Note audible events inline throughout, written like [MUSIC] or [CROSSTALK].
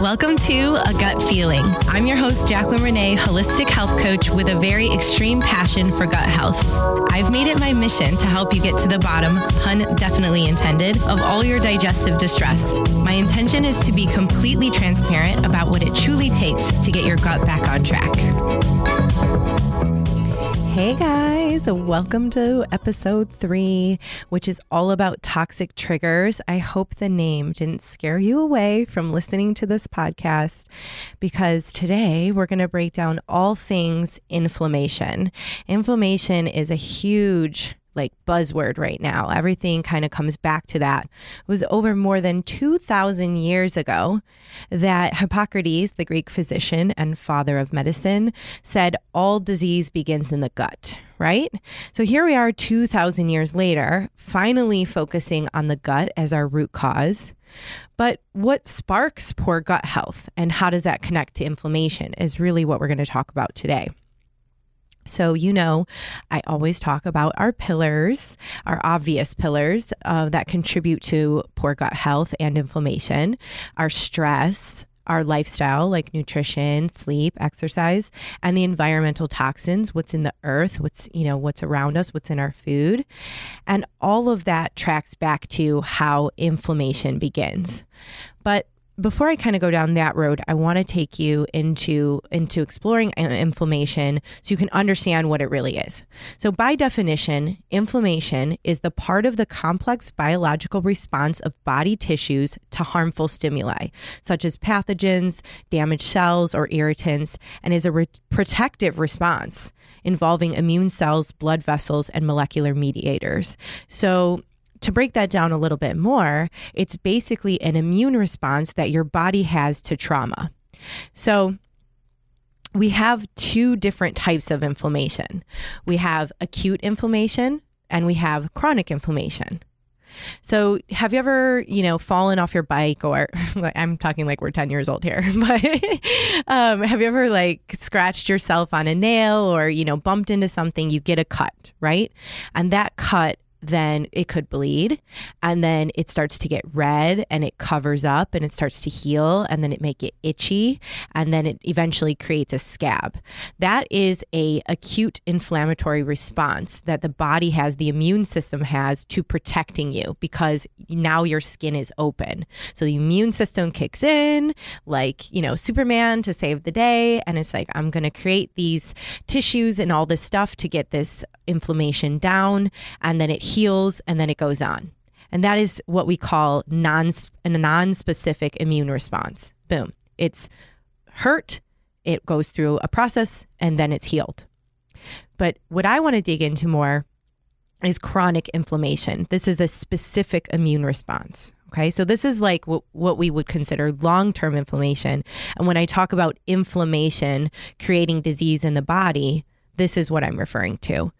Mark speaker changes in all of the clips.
Speaker 1: Welcome to A Gut Feeling. I'm your host, Jaclyn Renee, holistic health coach with a very extreme passion for gut health. I've made it my mission to help you get to the bottom, pun definitely intended, of all your digestive distress. My intention is to be completely transparent about what it truly takes to get your gut back on track. Hey guys, welcome to episode three, which is all about toxic triggers. I hope the name didn't scare you away from listening to this podcast because today we're going to break down all things inflammation. Inflammation is a huge like buzzword right now. Everything kind of comes back to that. It was over more than 2,000 years ago that Hippocrates, the Greek physician and father of medicine, said all disease begins in the gut, right? So here we are 2,000 years later, finally focusing on the gut as our root cause. But what sparks poor gut health and how does that connect to inflammation is really what we're going to talk about today. So, you know, I always talk about our pillars, our obvious pillars uh, that contribute to poor gut health and inflammation, our stress, our lifestyle, like nutrition, sleep, exercise, and the environmental toxins, what's in the earth, what's, you know, what's around us, what's in our food. And all of that tracks back to how inflammation begins. But before I kind of go down that road, I want to take you into into exploring uh, inflammation so you can understand what it really is. So by definition, inflammation is the part of the complex biological response of body tissues to harmful stimuli, such as pathogens, damaged cells, or irritants, and is a re- protective response involving immune cells, blood vessels, and molecular mediators. So to break that down a little bit more, it's basically an immune response that your body has to trauma. So, we have two different types of inflammation. We have acute inflammation and we have chronic inflammation. So, have you ever, you know, fallen off your bike or [LAUGHS] I'm talking like we're 10 years old here, [LAUGHS] but um, have you ever like scratched yourself on a nail or, you know, bumped into something, you get a cut, right? And that cut then it could bleed and then it starts to get red and it covers up and it starts to heal and then it make it itchy and then it eventually creates a scab. That is a acute inflammatory response that the body has the immune system has to protecting you because now your skin is open. So the immune system kicks in like you know superman to save the day and it's like i'm going to create these tissues and all this stuff to get this inflammation down and then it heals and then it goes on. And that is what we call non a non-specific immune response. Boom. It's hurt, it goes through a process and then it's healed. But what I want to dig into more is chronic inflammation. This is a specific immune response. Okay, so this is like what, what we would consider long term inflammation. And when I talk about inflammation creating disease in the body, this is what I'm referring to.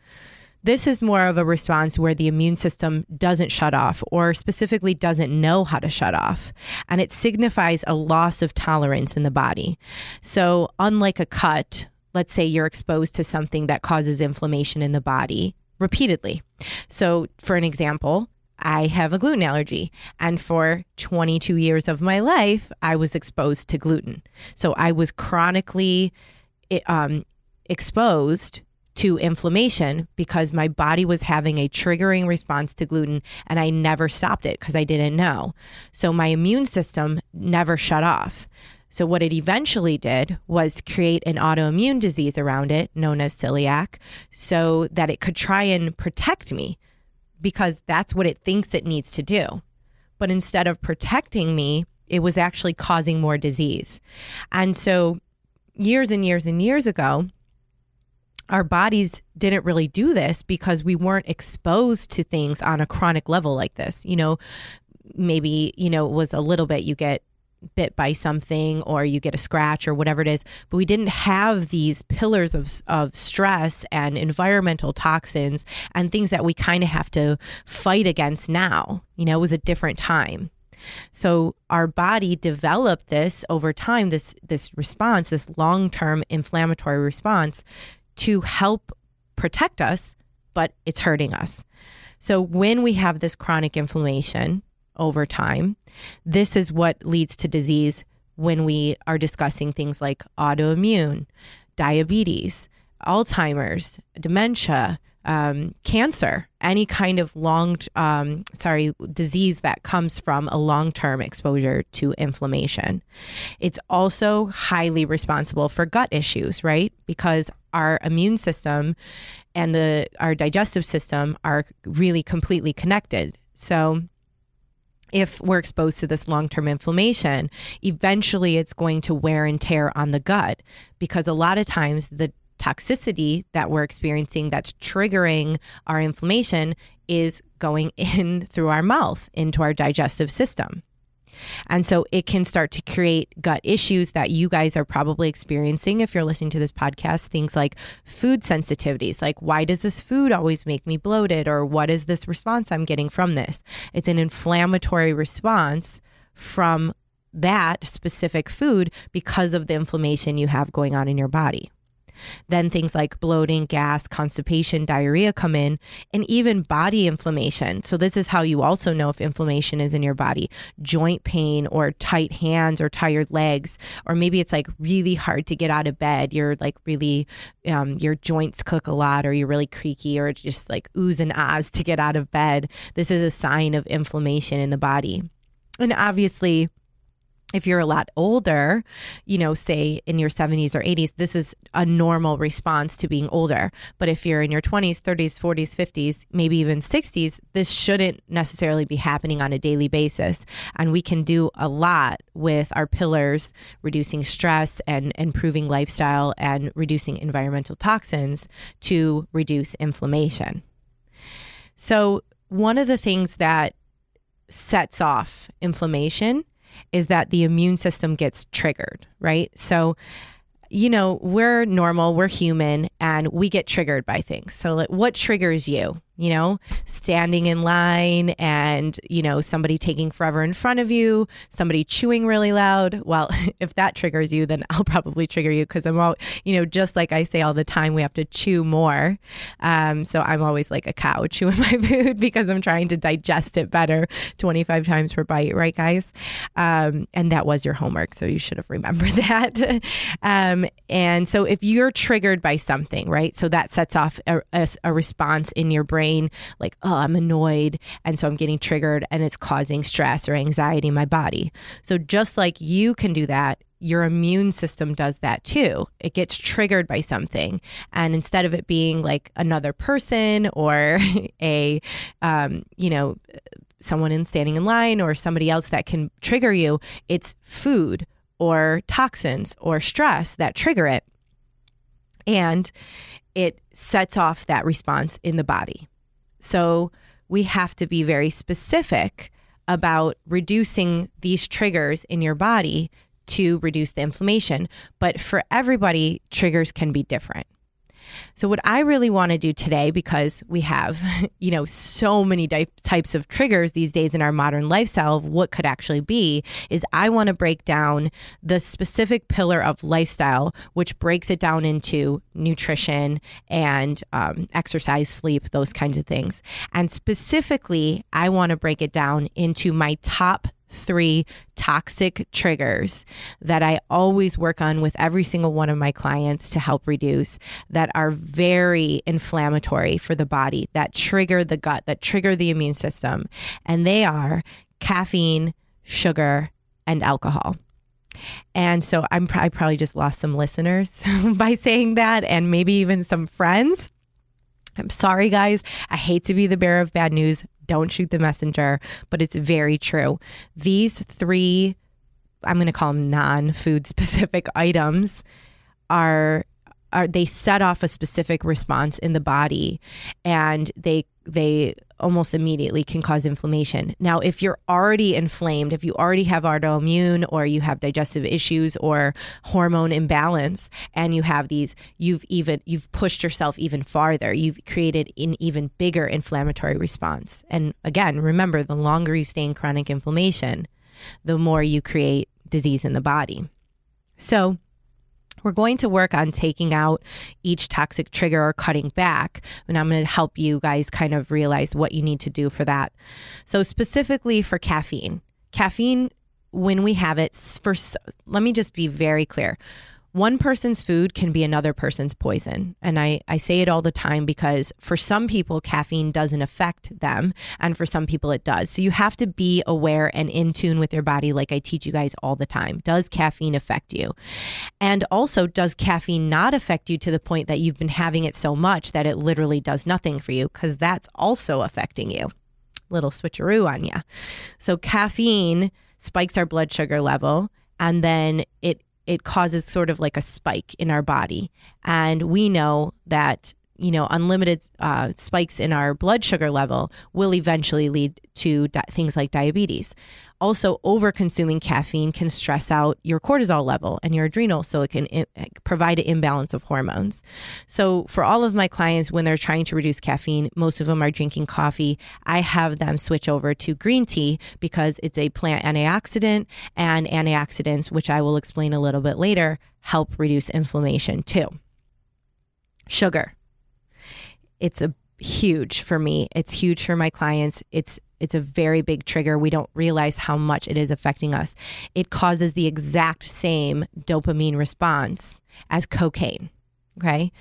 Speaker 1: This is more of a response where the immune system doesn't shut off or specifically doesn't know how to shut off. And it signifies a loss of tolerance in the body. So, unlike a cut, let's say you're exposed to something that causes inflammation in the body repeatedly. So, for an example, I have a gluten allergy. And for 22 years of my life, I was exposed to gluten. So I was chronically um, exposed to inflammation because my body was having a triggering response to gluten and I never stopped it because I didn't know. So my immune system never shut off. So, what it eventually did was create an autoimmune disease around it known as celiac so that it could try and protect me because that's what it thinks it needs to do. But instead of protecting me, it was actually causing more disease. And so, years and years and years ago, our bodies didn't really do this because we weren't exposed to things on a chronic level like this. You know, maybe, you know, it was a little bit you get bit by something or you get a scratch or whatever it is but we didn't have these pillars of, of stress and environmental toxins and things that we kind of have to fight against now you know it was a different time so our body developed this over time this this response this long-term inflammatory response to help protect us but it's hurting us so when we have this chronic inflammation over time. This is what leads to disease when we are discussing things like autoimmune, diabetes, Alzheimer's, dementia, um, cancer, any kind of long, um, sorry, disease that comes from a long term exposure to inflammation. It's also highly responsible for gut issues, right? Because our immune system and the our digestive system are really completely connected. So if we're exposed to this long term inflammation, eventually it's going to wear and tear on the gut because a lot of times the toxicity that we're experiencing that's triggering our inflammation is going [LAUGHS] in through our mouth into our digestive system. And so it can start to create gut issues that you guys are probably experiencing if you're listening to this podcast. Things like food sensitivities, like why does this food always make me bloated? Or what is this response I'm getting from this? It's an inflammatory response from that specific food because of the inflammation you have going on in your body. Then things like bloating, gas, constipation, diarrhea come in, and even body inflammation. So, this is how you also know if inflammation is in your body joint pain, or tight hands, or tired legs, or maybe it's like really hard to get out of bed. You're like really, um, your joints click a lot, or you're really creaky, or just like oohs and ahs to get out of bed. This is a sign of inflammation in the body. And obviously, if you're a lot older, you know, say in your 70s or 80s, this is a normal response to being older. But if you're in your 20s, 30s, 40s, 50s, maybe even 60s, this shouldn't necessarily be happening on a daily basis. And we can do a lot with our pillars, reducing stress and improving lifestyle and reducing environmental toxins to reduce inflammation. So, one of the things that sets off inflammation is that the immune system gets triggered, right? So, you know, we're normal, we're human, and we get triggered by things. So, like, what triggers you? You know, standing in line and, you know, somebody taking forever in front of you, somebody chewing really loud. Well, [LAUGHS] if that triggers you, then [LAUGHS] I'll probably trigger you because I'm all, you know, just like I say all the time, we have to chew more. Um, so I'm always like a cow [LAUGHS] chewing my food because I'm trying to digest it better 25 times per bite, right, guys? Um, and that was your homework. So you should have remembered that. um, and so if you're triggered by something, right, so that sets off a, a, a response in your brain brain like, oh, I'm annoyed. And so I'm getting triggered and it's causing stress or anxiety in my body. So just like you can do that, your immune system does that too. It gets triggered by something. And instead of it being like another person or [LAUGHS] a, um, you know, someone in standing in line or somebody else that can trigger you, it's food or toxins or stress that trigger it. And it sets off that response in the body. So we have to be very specific about reducing these triggers in your body to reduce the inflammation. But for everybody, triggers can be different. So, what I really want to do today, because we have, [LAUGHS] you know, so many di- types of triggers these days in our modern lifestyle of what could actually be, is I want to break down the specific pillar of lifestyle, which breaks it down into nutrition and um, exercise, sleep, those kinds of things. And specifically, I want to break it down into my top three toxic triggers that I always work on with every single one of my clients to help reduce that are very inflammatory for the body, that trigger the gut, that trigger the immune system. And they are caffeine, sugar, and alcohol. And so I'm I probably just lost some listeners [LAUGHS] by saying that and maybe even some friends. I'm sorry guys. I hate to be the bearer of bad news. Don't shoot the messenger, but it's very true. These three I'm going to call them non-food specific [LAUGHS] items are are they set off a specific response in the body and they they almost immediately can cause inflammation. Now, if you're already inflamed, if you already have autoimmune or you have digestive issues or hormone imbalance and you have these you've even you've pushed yourself even farther. You've created an even bigger inflammatory response. And again, remember the longer you stay in chronic inflammation, the more you create disease in the body. So, we're going to work on taking out each toxic trigger or cutting back. And I'm going to help you guys kind of realize what you need to do for that. So, specifically for caffeine, caffeine, when we have it, for, let me just be very clear one person's food can be another person's poison. And I, I say it all the time because for some people, caffeine doesn't affect them, and for some people, it does. So you have to be aware and in tune with your body, like I teach you guys all the time. Does caffeine affect you? And also, does caffeine not affect you to the point that you've been having it so much that it literally does nothing for you? Because that's also affecting you. Little switcheroo on you. So, caffeine spikes our blood sugar level and then it it causes sort of like a spike in our body. And we know that, you know, unlimited uh, spikes in our blood sugar level will eventually lead to di- things like diabetes. Also, over consuming caffeine can stress out your cortisol level and your adrenal, so it can I- provide an imbalance of hormones. So, for all of my clients, when they're trying to reduce caffeine, most of them are drinking coffee. I have them switch over to green tea because it's a plant antioxidant, and antioxidants, which I will explain a little bit later, help reduce inflammation too. Sugar. It's a huge for me. It's huge for my clients. It's it's a very big trigger. We don't realize how much it is affecting us. It causes the exact same dopamine response as cocaine. Okay.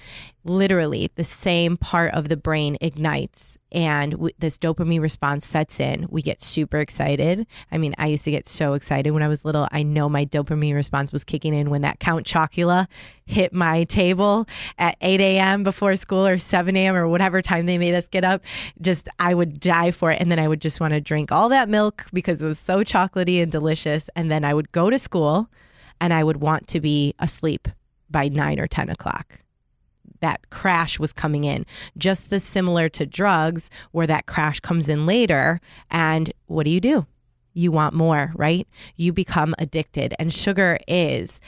Speaker 1: Literally, the same part of the brain ignites and w- this dopamine response sets in. We get super excited. I mean, I used to get so excited when I was little. I know my dopamine response was kicking in when that Count Chocula hit my table at 8 a.m. before school or 7 a.m. or whatever time they made us get up. Just, I would die for it. And then I would just want to drink all that milk because it was so chocolatey and delicious. And then I would go to school and I would want to be asleep by 9 or 10 o'clock that crash was coming in. Just as similar to drugs, where that crash comes in later. And what do you do? You want more, right? You become addicted. And sugar is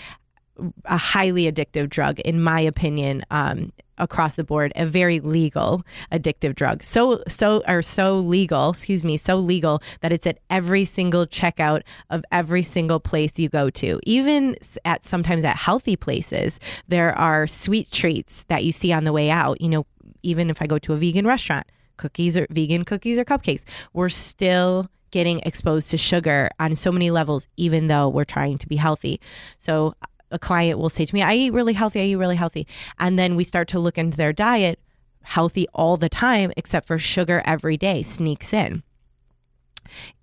Speaker 1: a highly addictive drug, in my opinion. Um, across the board a very legal addictive drug. So so or so legal, excuse me, so legal that it's at every single checkout of every single place you go to. Even at sometimes at healthy places, there are sweet treats that you see on the way out. You know, even if I go to a vegan restaurant, cookies or vegan cookies or cupcakes, we're still getting exposed to sugar on so many levels, even though we're trying to be healthy. So a client will say to me, I eat really healthy, I eat really healthy. And then we start to look into their diet, healthy all the time, except for sugar every day sneaks in.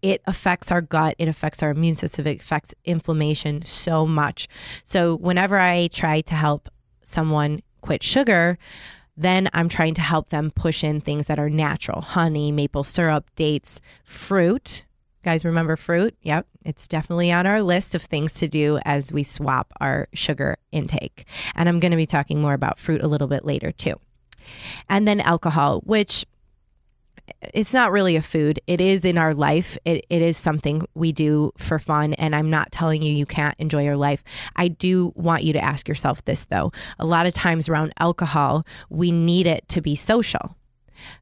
Speaker 1: It affects our gut, it affects our immune system, it affects inflammation so much. So, whenever I try to help someone quit sugar, then I'm trying to help them push in things that are natural honey, maple syrup, dates, fruit, Guys, remember fruit? Yep, it's definitely on our list of things to do as we swap our sugar intake. And I'm going to be talking more about fruit a little bit later too. And then alcohol, which it's not really a food. It is in our life. It, it is something we do for fun. And I'm not telling you you can't enjoy your life. I do want you to ask yourself this, though. A lot of times around alcohol, we need it to be social.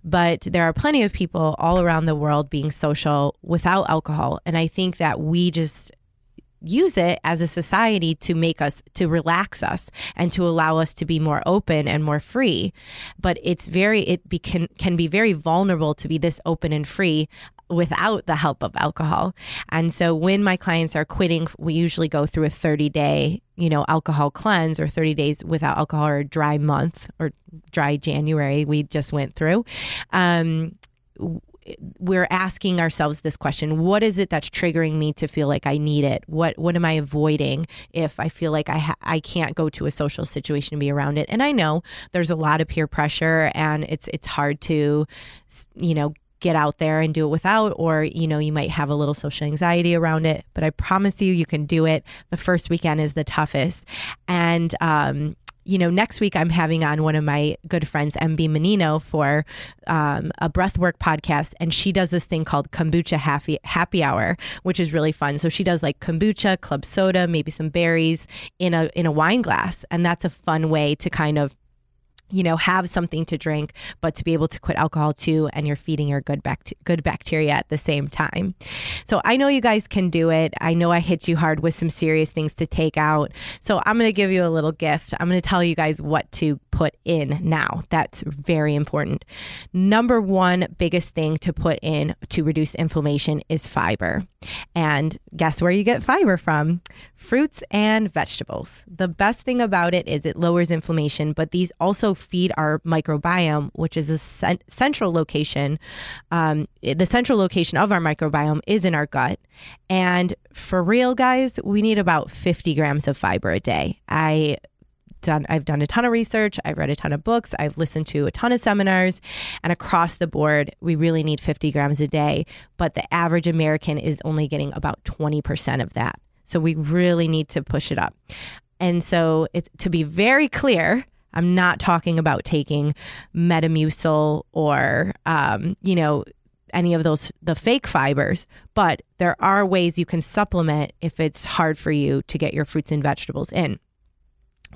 Speaker 1: But there are plenty of people all around the world being social without alcohol. And I think that we just use it as a society to make us to relax us and to allow us to be more open and more free but it's very it be, can, can be very vulnerable to be this open and free without the help of alcohol. And so when my clients are quitting, we usually go through a 30 day, you know, alcohol cleanse or 30 days without alcohol or dry month or dry January we just went through. Um, we're asking ourselves this question what is it that's triggering me to feel like i need it what what am i avoiding if i feel like i ha- i can't go to a social situation and be around it and i know there's a lot of peer pressure and it's it's hard to you know get out there and do it without or you know you might have a little social anxiety around it but i promise you you can do it the first weekend is the toughest and um you know, next week I'm having on one of my good friends, MB Menino, for um, a breathwork podcast, and she does this thing called kombucha happy happy hour, which is really fun. So she does like kombucha, club soda, maybe some berries in a in a wine glass, and that's a fun way to kind of you know, have something to drink, but to be able to quit alcohol too, and you're feeding your good bact- good bacteria at the same time. So I know you guys can do it. I know I hit you hard with some serious things to take out. So I'm going to give you a little gift. I'm going to tell you guys what to put in now. That's very important. Number one biggest thing to put in to reduce inflammation is fiber. And guess where you get fiber from? Fruits and vegetables. The best thing about it is it lowers inflammation, but these also feed our microbiome, which is a cent- central location. Um, the central location of our microbiome is in our gut. And for real, guys, we need about 50 grams of fiber a day. I done I've done a ton of research, I've read a ton of books, I've listened to a ton of seminars, and across the board, we really need 50 grams a day, but the average American is only getting about 20% of that. So we really need to push it up. And so it, to be very clear, I'm not talking about taking Metamucil or, um, you know, any of those the fake fibers but there are ways you can supplement if it's hard for you to get your fruits and vegetables in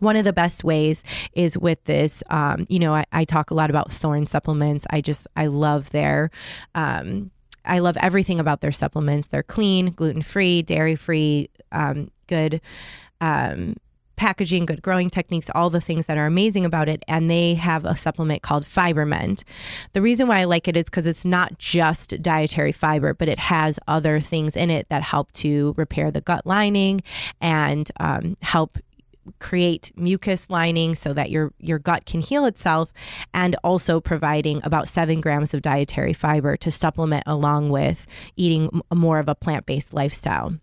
Speaker 1: one of the best ways is with this um, you know I, I, talk a lot about Thorne supplements i just i love their um, i love everything about their supplements they're clean gluten-free dairy-free um, good um, packaging, good growing techniques, all the things that are amazing about it. And they have a supplement called FiberMend. The reason why I like it is because it's not just dietary fiber, but it has other things in it that help to repair the gut lining and um, help create mucus lining so that your your gut can heal itself and also providing about 7 grams of dietary fiber to supplement along with eating more of a plant-based lifestyle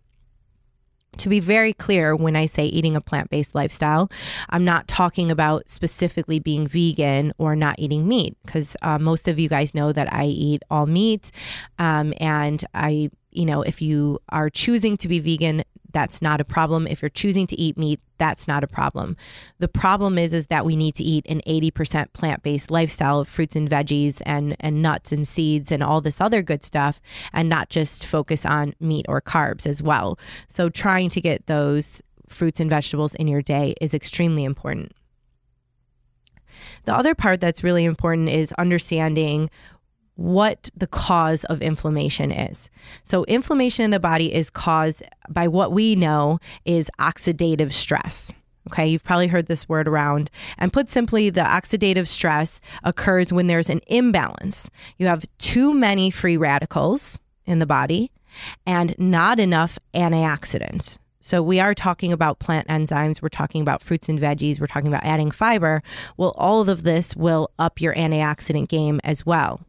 Speaker 1: to be very clear, when I say eating a plant based lifestyle, I'm not talking about specifically being vegan or not eating meat, because uh, most of you guys know that I eat all meat. Um, and I, you know, if you are choosing to be vegan, that's not a problem. If you're choosing to eat meat, that's not a problem. The problem is is that we need to eat an 80% plant-based lifestyle of fruits and veggies and and nuts and seeds and all this other good stuff and not just focus on meat or carbs as well. So trying to get those fruits and vegetables in your day is extremely important. The other part that's really important is understanding what the cause of inflammation is. So, inflammation in the body is caused by what we know is oxidative stress. Okay, you've probably heard this word around. And put simply, the oxidative stress occurs when there's an imbalance. You have too many free radicals in the body and not enough antioxidants. So, we are talking about plant enzymes, we're talking about fruits and veggies, we're talking about adding fiber. Well, all of this will up your antioxidant game as well.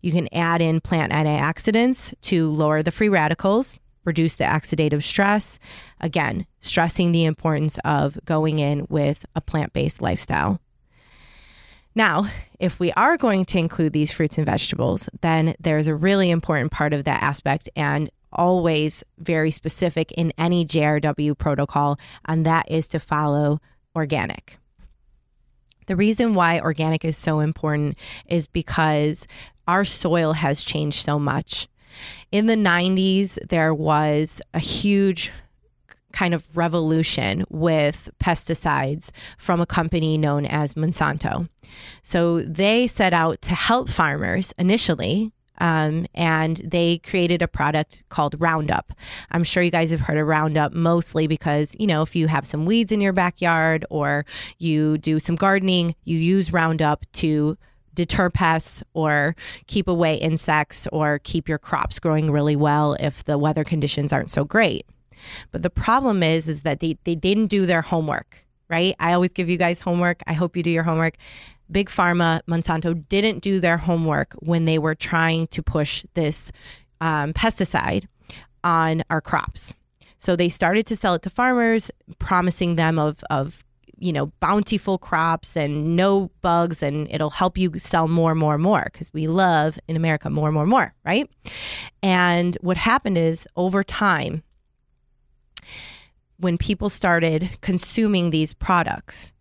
Speaker 1: You can add in plant antioxidants to lower the free radicals, reduce the oxidative stress. Again, stressing the importance of going in with a plant based lifestyle. Now, if we are going to include these fruits and vegetables, then there's a really important part of that aspect and always very specific in any JRW protocol, and that is to follow organic. The reason why organic is so important is because our soil has changed so much. In the 90s, there was a huge kind of revolution with pesticides from a company known as Monsanto. So they set out to help farmers initially. Um, and they created a product called Roundup. I'm sure you guys have heard of Roundup mostly because, you know, if you have some weeds in your backyard or you do some gardening, you use Roundup to deter pests or keep away insects or keep your crops growing really well if the weather conditions aren't so great. But the problem is is that they, they didn't do their homework, right? I always give you guys homework. I hope you do your homework. Big Pharma, Monsanto didn't do their homework when they were trying to push this um, pesticide on our crops. So they started to sell it to farmers, promising them of, of you know, bountiful crops and no bugs, and it'll help you sell more, more, more because we love in America more, more, more, right? And what happened is over time, when people started consuming these products,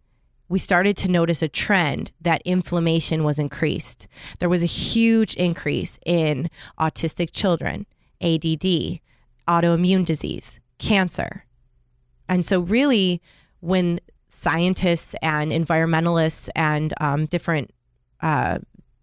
Speaker 1: we started to notice a trend that inflammation was increased. There was a huge increase in autistic children, ADD, autoimmune disease, cancer. And so, really, when scientists and environmentalists and um, different uh,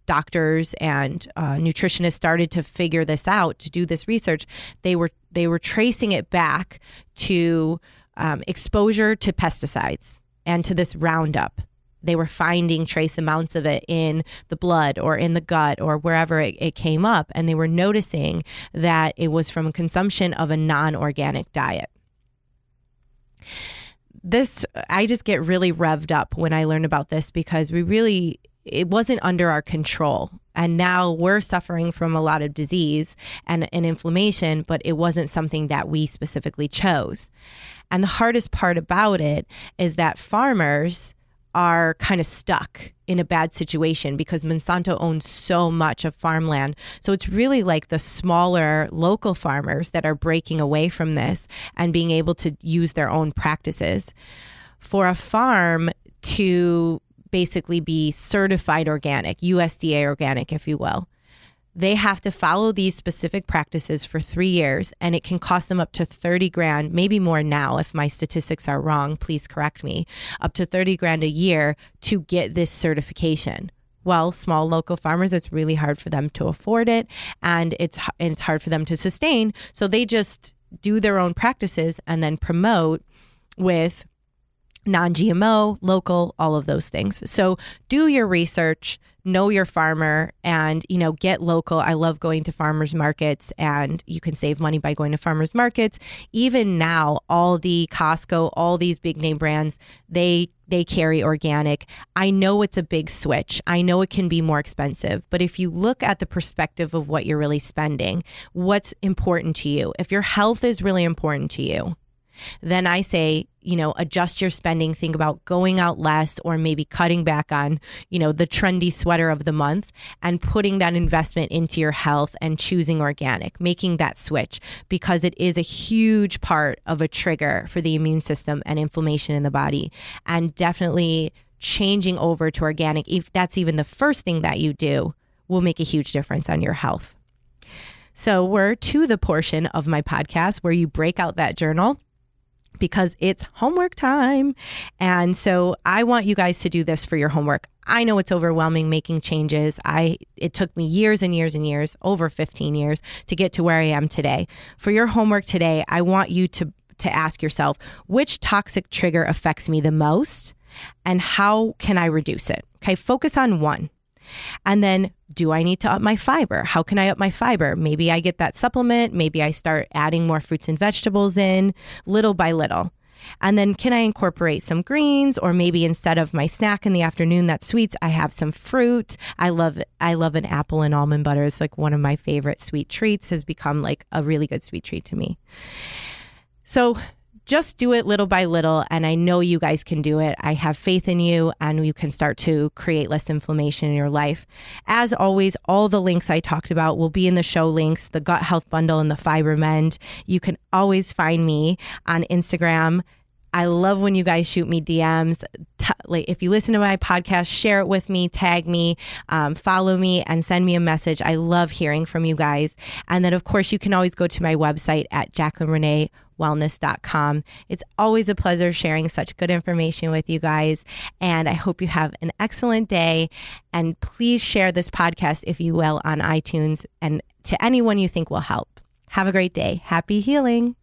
Speaker 1: doctors and uh, nutritionists started to figure this out to do this research they were they were tracing it back to um, exposure to pesticides and to this roundup. They were finding trace amounts of it in the blood or in the gut or wherever it, it came up and they were noticing that it was from consumption of a non-organic diet. This I just get really revved up when I learn about this because we really it wasn't under our control. And now we're suffering from a lot of disease and, and inflammation, but it wasn't something that we specifically chose. And the hardest part about it is that farmers are kind of stuck in a bad situation because Monsanto owns so much of farmland. So it's really like the smaller local farmers that are breaking away from this and being able to use their own practices. For a farm to basically be certified organic, USDA organic, if you will, they have to follow these specific practices for three years and it can cost them up to 30 grand maybe more now if my statistics are wrong. Please correct me. Up to 30 grand a year to get this certification. Well small local farmers it's really hard for them to afford it and it's and it's hard for them to sustain. So they just do their own practices and then promote with non-GMO, local, all of those things. So do your research, know your farmer and, you know, get local. I love going to farmers markets and you can save money by going to farmers markets. Even now, all the Costco, all these big name brands, they they carry organic. I know it's a big switch. I know it can be more expensive, but if you look at the perspective of what you're really spending, what's important to you? If your health is really important to you, then I say, you know, adjust your spending, think about going out less or maybe cutting back on, you know, the trendy sweater of the month and putting that investment into your health and choosing organic, making that switch because it is a huge part of a trigger for the immune system and inflammation in the body. And definitely changing over to organic, if that's even the first thing that you do, will make a huge difference on your health. So, we're to the portion of my podcast where you break out that journal because it's homework time. And so I want you guys to do this for your homework. I know it's overwhelming making changes. I it took me years and years and years, over 15 years to get to where I am today. For your homework today, I want you to to ask yourself, which toxic trigger affects me the most and how can I reduce it? Okay, focus on one. And then, do I need to up my fiber? How can I up my fiber? Maybe I get that supplement. Maybe I start adding more fruits and vegetables in little by little. And then, can I incorporate some greens, or maybe instead of my snack in the afternoon that's sweets, I have some fruit. I love I love an apple and almond butter. It's like one of my favorite sweet treats. Has become like a really good sweet treat to me. So just do it little by little. And I know you guys can do it. I have faith in you, and you can start to create less inflammation in your life. As always, all the links I talked about will be in the show links the gut health bundle and the FiberMend. You can always find me on Instagram. I love when you guys shoot me DMs. T- like if you listen to my podcast, share it with me, tag me, um, follow me, and send me a message. I love hearing from you guys. And then, of course, you can always go to my website at Jaclyn Renee wellness.com. It's always a pleasure sharing such good information with you guys. And I hope you have an excellent day. And please share this podcast, if you will, on iTunes and to anyone you think will help. Have a great day. Happy healing.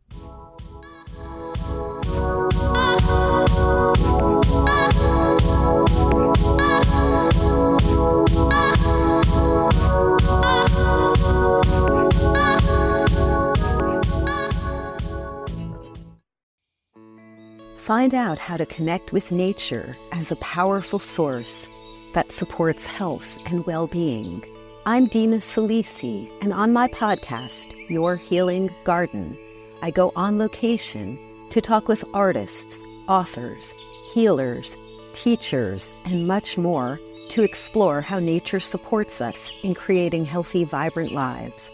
Speaker 2: Find out how to connect with nature as a powerful source that supports health and well being. I'm Dina Salisi, and on my podcast, Your Healing Garden, I go on location to talk with artists authors, healers, teachers, and much more to explore how nature supports us in creating healthy, vibrant lives.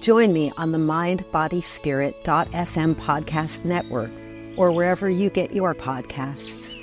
Speaker 2: Join me on the mindbodyspirit.fm podcast network or wherever you get your podcasts.